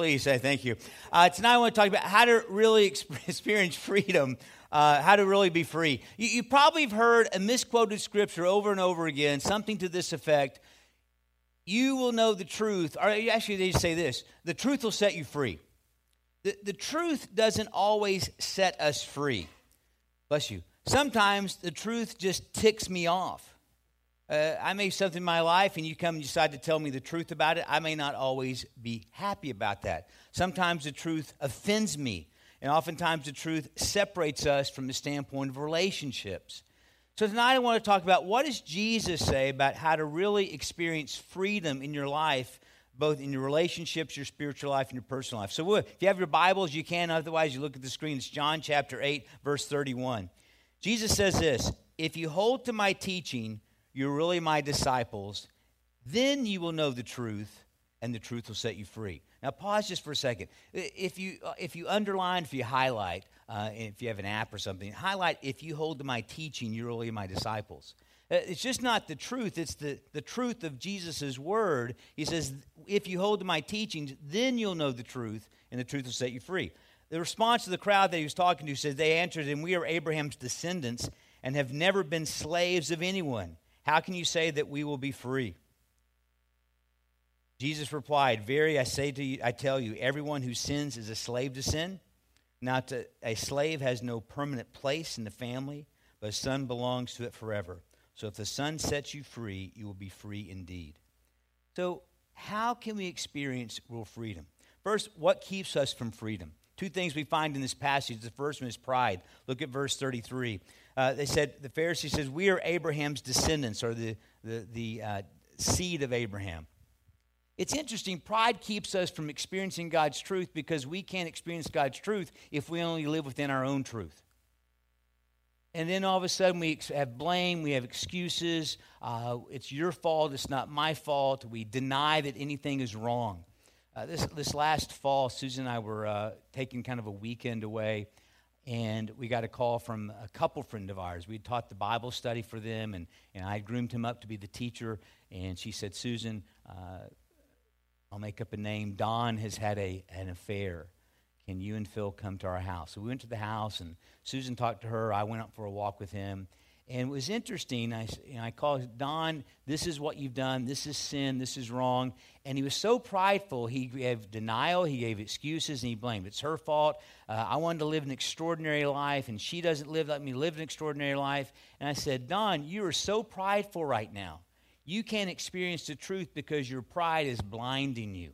Please say thank you. Uh, tonight I want to talk about how to really experience freedom, uh, how to really be free. You, you probably have heard a misquoted scripture over and over again, something to this effect. You will know the truth, or actually, they say this the truth will set you free. The, the truth doesn't always set us free. Bless you. Sometimes the truth just ticks me off. Uh, I may something in my life and you come and decide to tell me the truth about it. I may not always be happy about that. Sometimes the truth offends me, and oftentimes the truth separates us from the standpoint of relationships. So tonight I want to talk about what does Jesus say about how to really experience freedom in your life, both in your relationships, your spiritual life, and your personal life. So if you have your Bibles, you can. Otherwise, you look at the screen. It's John chapter 8, verse 31. Jesus says this If you hold to my teaching, you're really my disciples, then you will know the truth, and the truth will set you free. Now, pause just for a second. If you, uh, if you underline, if you highlight, uh, if you have an app or something, highlight if you hold to my teaching, you're really my disciples. Uh, it's just not the truth, it's the, the truth of Jesus' word. He says, If you hold to my teachings, then you'll know the truth, and the truth will set you free. The response to the crowd that he was talking to says, They answered And We are Abraham's descendants and have never been slaves of anyone. How can you say that we will be free? Jesus replied, Very, I say to you, I tell you, everyone who sins is a slave to sin. Now, to, a slave has no permanent place in the family, but a son belongs to it forever. So if the son sets you free, you will be free indeed. So, how can we experience real freedom? First, what keeps us from freedom? Two things we find in this passage. The first one is pride. Look at verse 33 uh, they said, the Pharisee says, We are Abraham's descendants, or the, the, the uh, seed of Abraham. It's interesting, pride keeps us from experiencing God's truth because we can't experience God's truth if we only live within our own truth. And then all of a sudden we have blame, we have excuses. Uh, it's your fault, it's not my fault. We deny that anything is wrong. Uh, this, this last fall, Susan and I were uh, taking kind of a weekend away and we got a call from a couple friend of ours. We taught the Bible study for them, and, and I groomed him up to be the teacher. And she said, Susan, uh, I'll make up a name. Don has had a, an affair. Can you and Phil come to our house? So we went to the house, and Susan talked to her. I went out for a walk with him. And it was interesting. I, you know, I called Don, this is what you've done. This is sin. This is wrong. And he was so prideful. He gave denial. He gave excuses, and he blamed. It's her fault. Uh, I wanted to live an extraordinary life, and she doesn't live let me live an extraordinary life. And I said, Don, you are so prideful right now. You can't experience the truth because your pride is blinding you.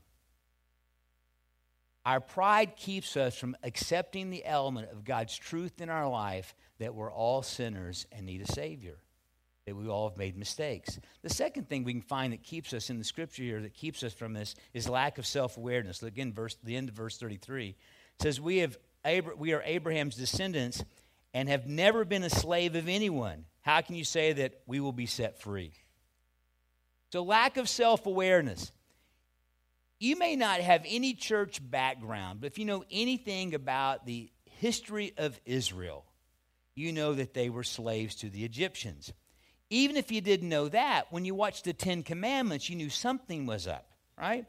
Our pride keeps us from accepting the element of God's truth in our life that we're all sinners and need a Savior, that we all have made mistakes. The second thing we can find that keeps us in the scripture here, that keeps us from this, is lack of self awareness. Look again, verse, the end of verse 33. It says, we, have, we are Abraham's descendants and have never been a slave of anyone. How can you say that we will be set free? So, lack of self awareness. You may not have any church background, but if you know anything about the history of Israel, you know that they were slaves to the Egyptians. Even if you didn't know that, when you watched the Ten Commandments, you knew something was up, right?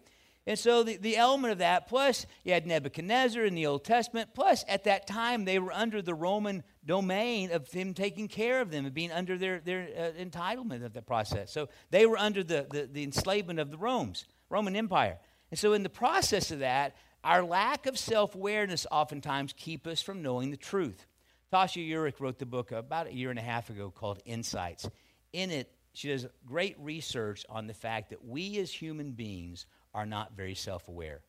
And so the, the element of that, plus you had Nebuchadnezzar in the Old Testament, plus at that time they were under the Roman domain of him taking care of them and being under their, their uh, entitlement of the process. So they were under the, the, the enslavement of the Romans, Roman Empire. And so, in the process of that, our lack of self awareness oftentimes keep us from knowing the truth. Tasha Eurich wrote the book about a year and a half ago called Insights. In it, she does great research on the fact that we as human beings are not very self aware.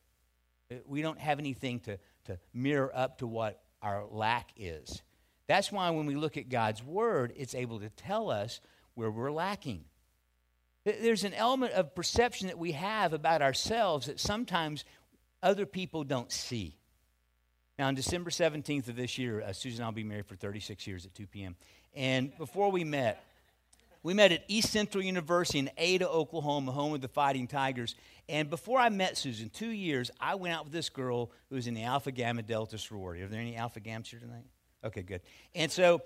Uh, we don't have anything to, to mirror up to what our lack is. That's why when we look at God's Word, it's able to tell us where we're lacking. There's an element of perception that we have about ourselves that sometimes other people don't see. Now, on December 17th of this year, uh, Susan and I will be married for 36 years at 2 p.m. And before we met, we met at East Central University in Ada, Oklahoma, home of the Fighting Tigers. And before I met Susan, two years, I went out with this girl who was in the Alpha Gamma Delta sorority. Are there any Alpha Gammas here tonight? Okay, good. And so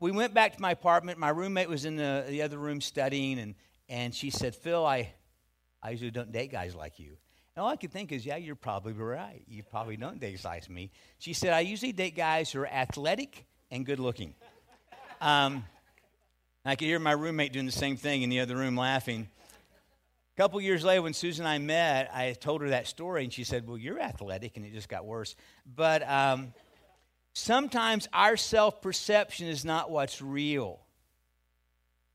we went back to my apartment. My roommate was in the, the other room studying, and, and she said, Phil, I, I usually don't date guys like you. And all I could think is, yeah, you're probably right. You probably don't date guys like me. She said, I usually date guys who are athletic and good looking. Um, I could hear my roommate doing the same thing in the other room laughing. A couple years later, when Susan and I met, I told her that story, and she said, Well, you're athletic, and it just got worse. But um, sometimes our self perception is not what's real.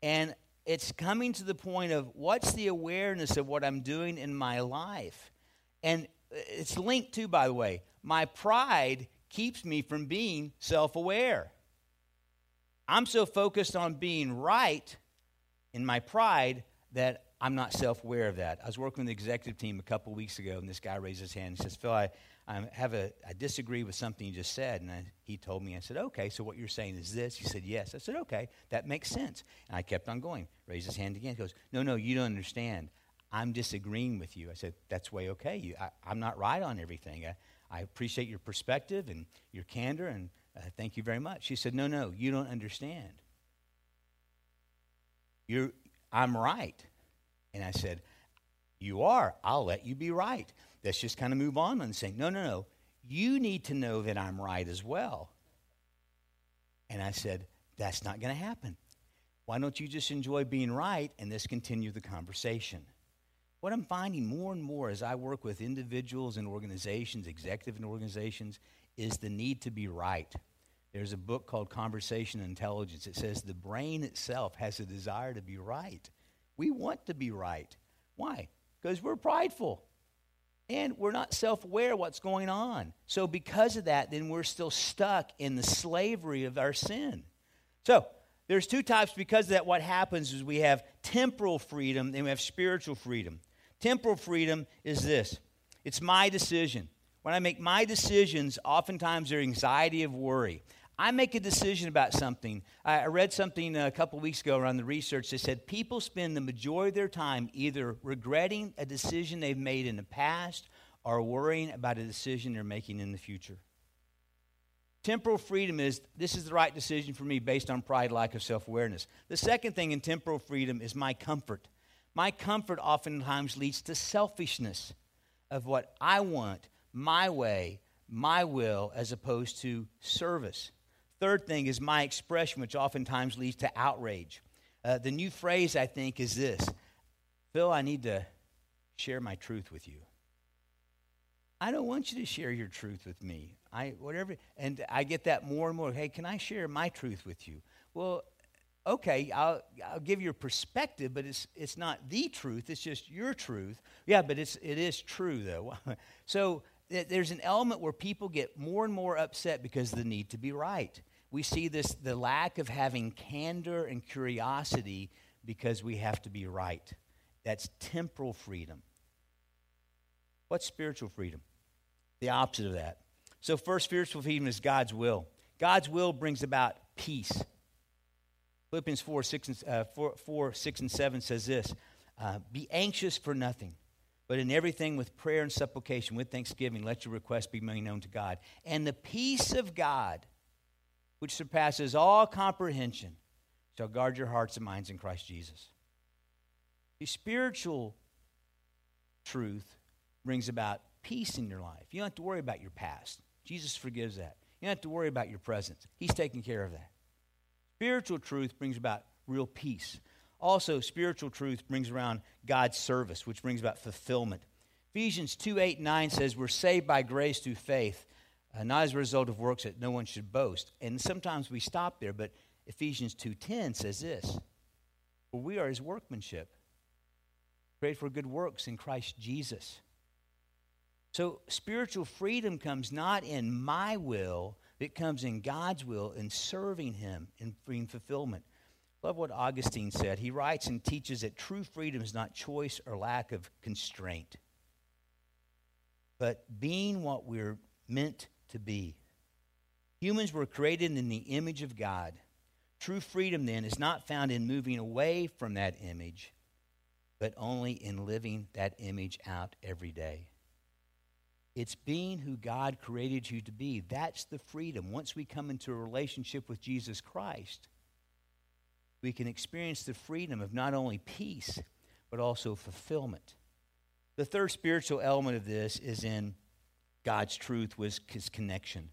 And it's coming to the point of what's the awareness of what I'm doing in my life? And uh, it's linked to, by the way, my pride keeps me from being self aware. I'm so focused on being right in my pride that I'm not self aware of that. I was working with the executive team a couple weeks ago, and this guy raised his hand and says, Phil, I, I, have a, I disagree with something you just said. And I, he told me, I said, okay, so what you're saying is this? He said, yes. I said, okay, that makes sense. And I kept on going. Raised his hand again. He goes, no, no, you don't understand. I'm disagreeing with you. I said, that's way okay. You, I, am not right on everything. I, I, appreciate your perspective and your candor, and uh, thank you very much. She said, no, no, you don't understand. You're, I'm right. And I said, You are. I'll let you be right. Let's just kind of move on and say, No, no, no. You need to know that I'm right as well. And I said, That's not going to happen. Why don't you just enjoy being right and let's continue the conversation? What I'm finding more and more as I work with individuals and organizations, executive and organizations, is the need to be right. There's a book called Conversation Intelligence. It says the brain itself has a desire to be right. We want to be right. Why? Because we're prideful and we're not self aware what's going on. So, because of that, then we're still stuck in the slavery of our sin. So, there's two types because of that. What happens is we have temporal freedom and we have spiritual freedom. Temporal freedom is this it's my decision. When I make my decisions, oftentimes there's anxiety of worry. I make a decision about something. I read something a couple weeks ago around the research that said people spend the majority of their time either regretting a decision they've made in the past or worrying about a decision they're making in the future. Temporal freedom is this is the right decision for me based on pride, lack of self awareness. The second thing in temporal freedom is my comfort. My comfort oftentimes leads to selfishness of what I want, my way, my will, as opposed to service. Third thing is my expression, which oftentimes leads to outrage. Uh, the new phrase, I think, is this Phil, I need to share my truth with you. I don't want you to share your truth with me. I whatever and I get that more and more. Hey, can I share my truth with you? Well, okay, I'll, I'll give you a perspective, but it's it's not the truth. It's just your truth. Yeah, but it's it is true though. so there's an element where people get more and more upset because of the need to be right. We see this the lack of having candor and curiosity because we have to be right. That's temporal freedom. What's spiritual freedom? The opposite of that. So, first, spiritual freedom is God's will. God's will brings about peace. Philippians 4 6 and, uh, 4, 4, 6 and 7 says this uh, Be anxious for nothing but in everything, with prayer and supplication, with thanksgiving, let your requests be made known to God. And the peace of God, which surpasses all comprehension, shall guard your hearts and minds in Christ Jesus. The spiritual truth brings about peace in your life. You don't have to worry about your past. Jesus forgives that. You don't have to worry about your present. He's taking care of that. Spiritual truth brings about real peace. Also, spiritual truth brings around God's service, which brings about fulfillment. Ephesians 2 8 9 says, We're saved by grace through faith, not as a result of works that no one should boast. And sometimes we stop there, but Ephesians 2:10 says this, we are his workmanship, created for good works in Christ Jesus. So spiritual freedom comes not in my will, it comes in God's will in serving him in bringing fulfillment. Love what Augustine said. He writes and teaches that true freedom is not choice or lack of constraint, but being what we're meant to be. Humans were created in the image of God. True freedom, then, is not found in moving away from that image, but only in living that image out every day. It's being who God created you to be. That's the freedom. Once we come into a relationship with Jesus Christ, we can experience the freedom of not only peace, but also fulfillment. The third spiritual element of this is in God's truth was his connection.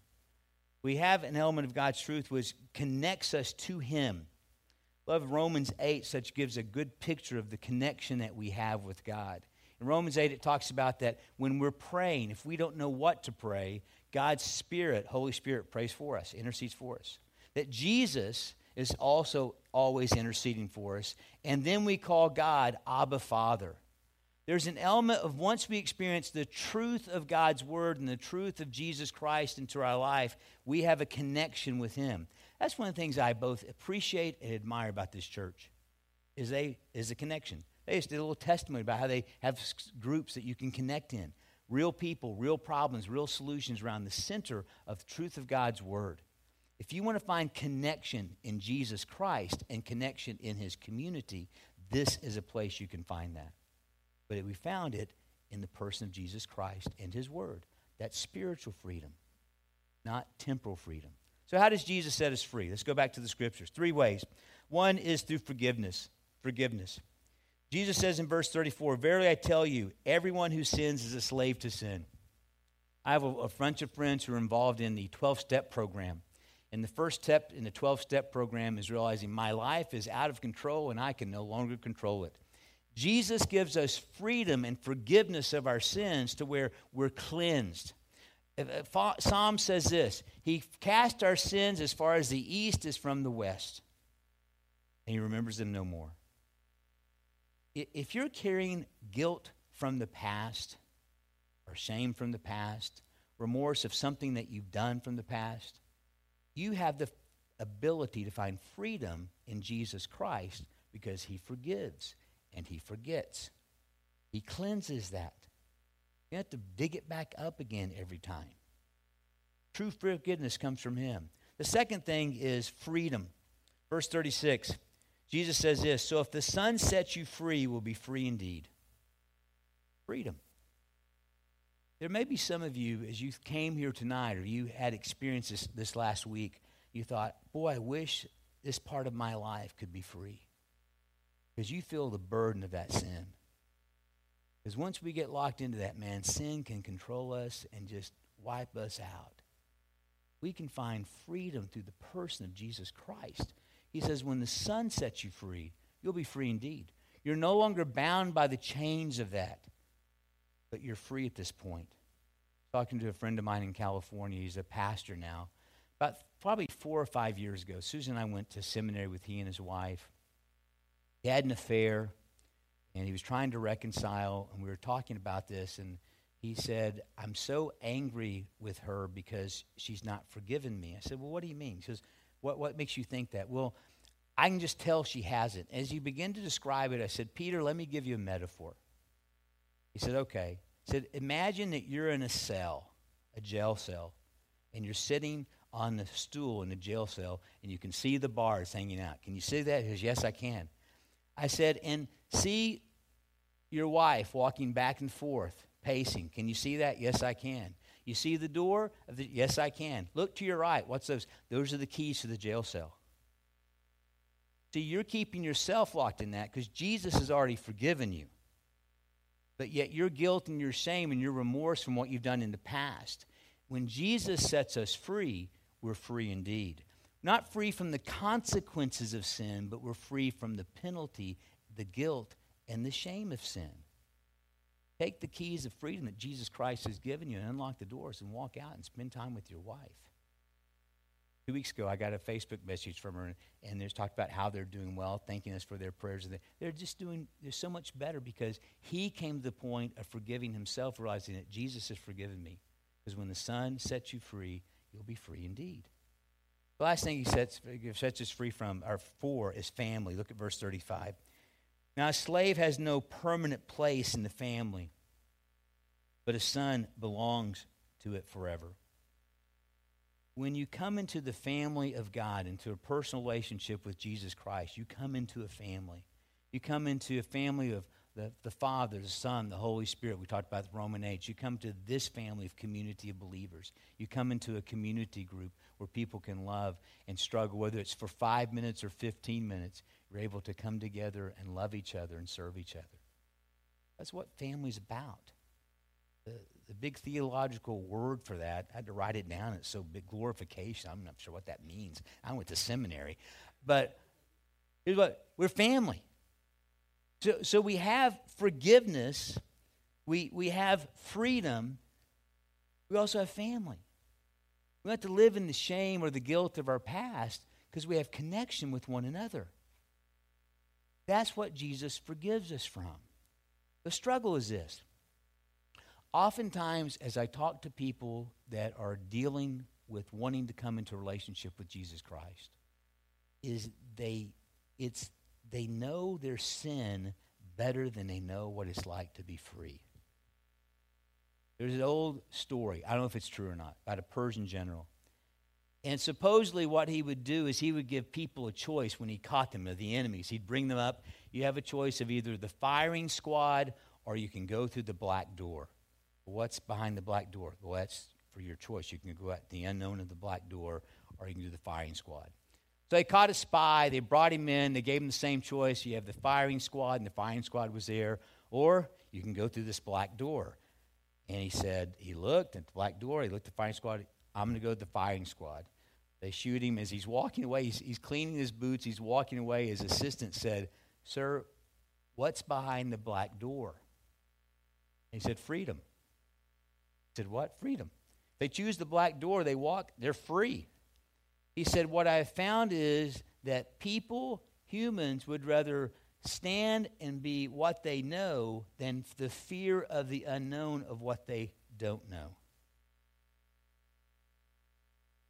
We have an element of God's truth which connects us to him. Love Romans 8 such gives a good picture of the connection that we have with God. In Romans 8 it talks about that when we're praying, if we don't know what to pray, God's Spirit, Holy Spirit prays for us, intercedes for us. That Jesus is also always interceding for us. And then we call God Abba Father. There's an element of once we experience the truth of God's word and the truth of Jesus Christ into our life, we have a connection with him. That's one of the things I both appreciate and admire about this church is they is a connection. They just did a little testimony about how they have groups that you can connect in. Real people, real problems, real solutions around the center of the truth of God's word. If you want to find connection in Jesus Christ and connection in his community, this is a place you can find that. But we found it in the person of Jesus Christ and his word. That spiritual freedom, not temporal freedom. So, how does Jesus set us free? Let's go back to the scriptures. Three ways. One is through forgiveness. Forgiveness. Jesus says in verse 34 Verily I tell you, everyone who sins is a slave to sin. I have a, a bunch of friends who are involved in the 12 step program. And the first step in the 12 step program is realizing my life is out of control and I can no longer control it. Jesus gives us freedom and forgiveness of our sins to where we're cleansed. Uh, Psalm says this He cast our sins as far as the east is from the west, and He remembers them no more. If you're carrying guilt from the past, or shame from the past, remorse of something that you've done from the past, you have the ability to find freedom in Jesus Christ because He forgives and he forgets. He cleanses that. You have to dig it back up again every time. True forgiveness comes from him. The second thing is freedom. Verse 36, Jesus says this So if the Son sets you free, will be free indeed. Freedom. There may be some of you, as you came here tonight or you had experiences this last week, you thought, boy, I wish this part of my life could be free because you feel the burden of that sin. Because once we get locked into that, man, sin can control us and just wipe us out. We can find freedom through the person of Jesus Christ. He says, when the Son sets you free, you'll be free indeed. You're no longer bound by the chains of that, but you're free at this point. Talking to a friend of mine in California, he's a pastor now. About probably four or five years ago, Susan and I went to seminary with he and his wife. He had an affair, and he was trying to reconcile, and we were talking about this, and he said, I'm so angry with her because she's not forgiven me. I said, Well, what do you mean? He says, What, what makes you think that? Well, I can just tell she hasn't. As you begin to describe it, I said, Peter, let me give you a metaphor. He said, Okay. He said, Imagine that you're in a cell, a jail cell, and you're sitting on the stool in the jail cell, and you can see the bars hanging out. Can you see that? He says, Yes, I can. I said, and see your wife walking back and forth, pacing. Can you see that? Yes, I can. You see the door? Yes, I can. Look to your right. What's those? Those are the keys to the jail cell. See, you're keeping yourself locked in that because Jesus has already forgiven you. But yet your guilt and your shame and your remorse from what you've done in the past. When Jesus sets us free, we're free indeed not free from the consequences of sin, but we're free from the penalty, the guilt, and the shame of sin. Take the keys of freedom that Jesus Christ has given you and unlock the doors and walk out and spend time with your wife. Two weeks ago, I got a Facebook message from her, and there's talked about how they're doing well, thanking us for their prayers. They're just doing, they're so much better because he came to the point of forgiving himself, realizing that Jesus has forgiven me. Because when the Son sets you free, you'll be free indeed. The last thing he sets, sets us free from, or for, is family. Look at verse 35. Now, a slave has no permanent place in the family, but a son belongs to it forever. When you come into the family of God, into a personal relationship with Jesus Christ, you come into a family. You come into a family of the, the Father, the Son, the Holy Spirit. We talked about the Roman 8. You come to this family of community of believers. You come into a community group where people can love and struggle, whether it's for five minutes or 15 minutes. You're able to come together and love each other and serve each other. That's what family's about. The, the big theological word for that, I had to write it down. It's so big glorification. I'm not sure what that means. I went to seminary. But here's what we're family. So, so we have forgiveness, we, we have freedom, we also have family. We don't have to live in the shame or the guilt of our past because we have connection with one another. That's what Jesus forgives us from. The struggle is this. Oftentimes, as I talk to people that are dealing with wanting to come into relationship with Jesus Christ, is they it's they know their sin better than they know what it's like to be free. There's an old story, I don't know if it's true or not, about a Persian general. And supposedly, what he would do is he would give people a choice when he caught them, of the enemies. He'd bring them up. You have a choice of either the firing squad or you can go through the black door. What's behind the black door? Well, that's for your choice. You can go out the unknown of the black door or you can do the firing squad. So they caught a spy, they brought him in, they gave him the same choice. You have the firing squad, and the firing squad was there, or you can go through this black door. And he said, he looked at the black door, he looked at the firing squad, I'm going to go to the firing squad. They shoot him as he's walking away. He's, he's cleaning his boots. He's walking away. His assistant said, Sir, what's behind the black door? He said, Freedom. He said, What? Freedom. They choose the black door, they walk, they're free. He said, What I have found is that people, humans, would rather stand and be what they know than the fear of the unknown of what they don't know.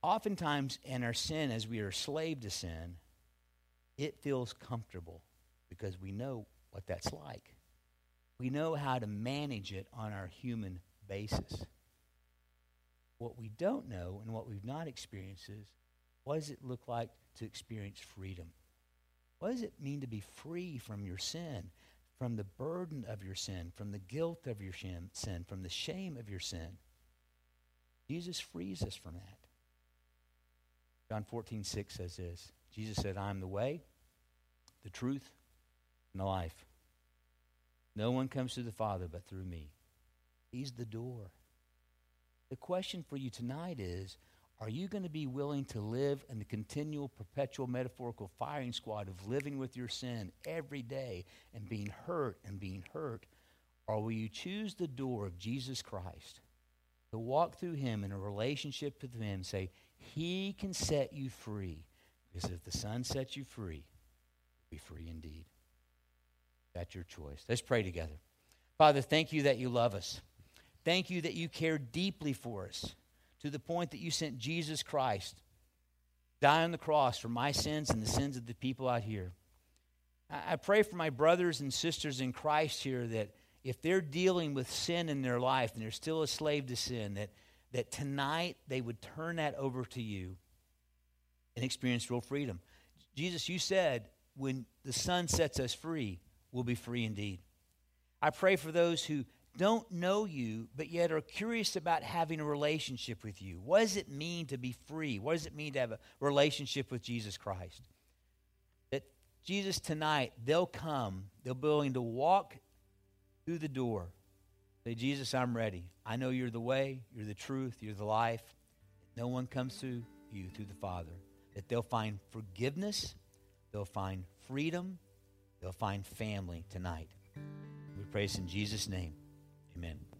Oftentimes, in our sin, as we are slave to sin, it feels comfortable because we know what that's like. We know how to manage it on our human basis. What we don't know and what we've not experienced is what does it look like to experience freedom? What does it mean to be free from your sin, from the burden of your sin, from the guilt of your sin, from the shame of your sin? Jesus frees us from that. John 14, 6 says this Jesus said, I am the way, the truth, and the life. No one comes to the Father but through me. He's the door. The question for you tonight is are you going to be willing to live in the continual, perpetual, metaphorical firing squad of living with your sin every day and being hurt and being hurt? Or will you choose the door of Jesus Christ to walk through Him in a relationship with Him and say, He can set you free? Because if the Son sets you free, you'll be free indeed. That's your choice. Let's pray together. Father, thank you that you love us. Thank you that you care deeply for us to the point that you sent Jesus Christ die on the cross for my sins and the sins of the people out here. I pray for my brothers and sisters in Christ here that if they're dealing with sin in their life and they're still a slave to sin, that, that tonight they would turn that over to you and experience real freedom. Jesus, you said when the Son sets us free, we'll be free indeed. I pray for those who don't know you, but yet are curious about having a relationship with you. What does it mean to be free? What does it mean to have a relationship with Jesus Christ? That Jesus tonight, they'll come, they'll be willing to walk through the door. Say, Jesus, I'm ready. I know you're the way, you're the truth, you're the life. No one comes to you through the Father. That they'll find forgiveness, they'll find freedom, they'll find family tonight. We praise in Jesus' name. Amen.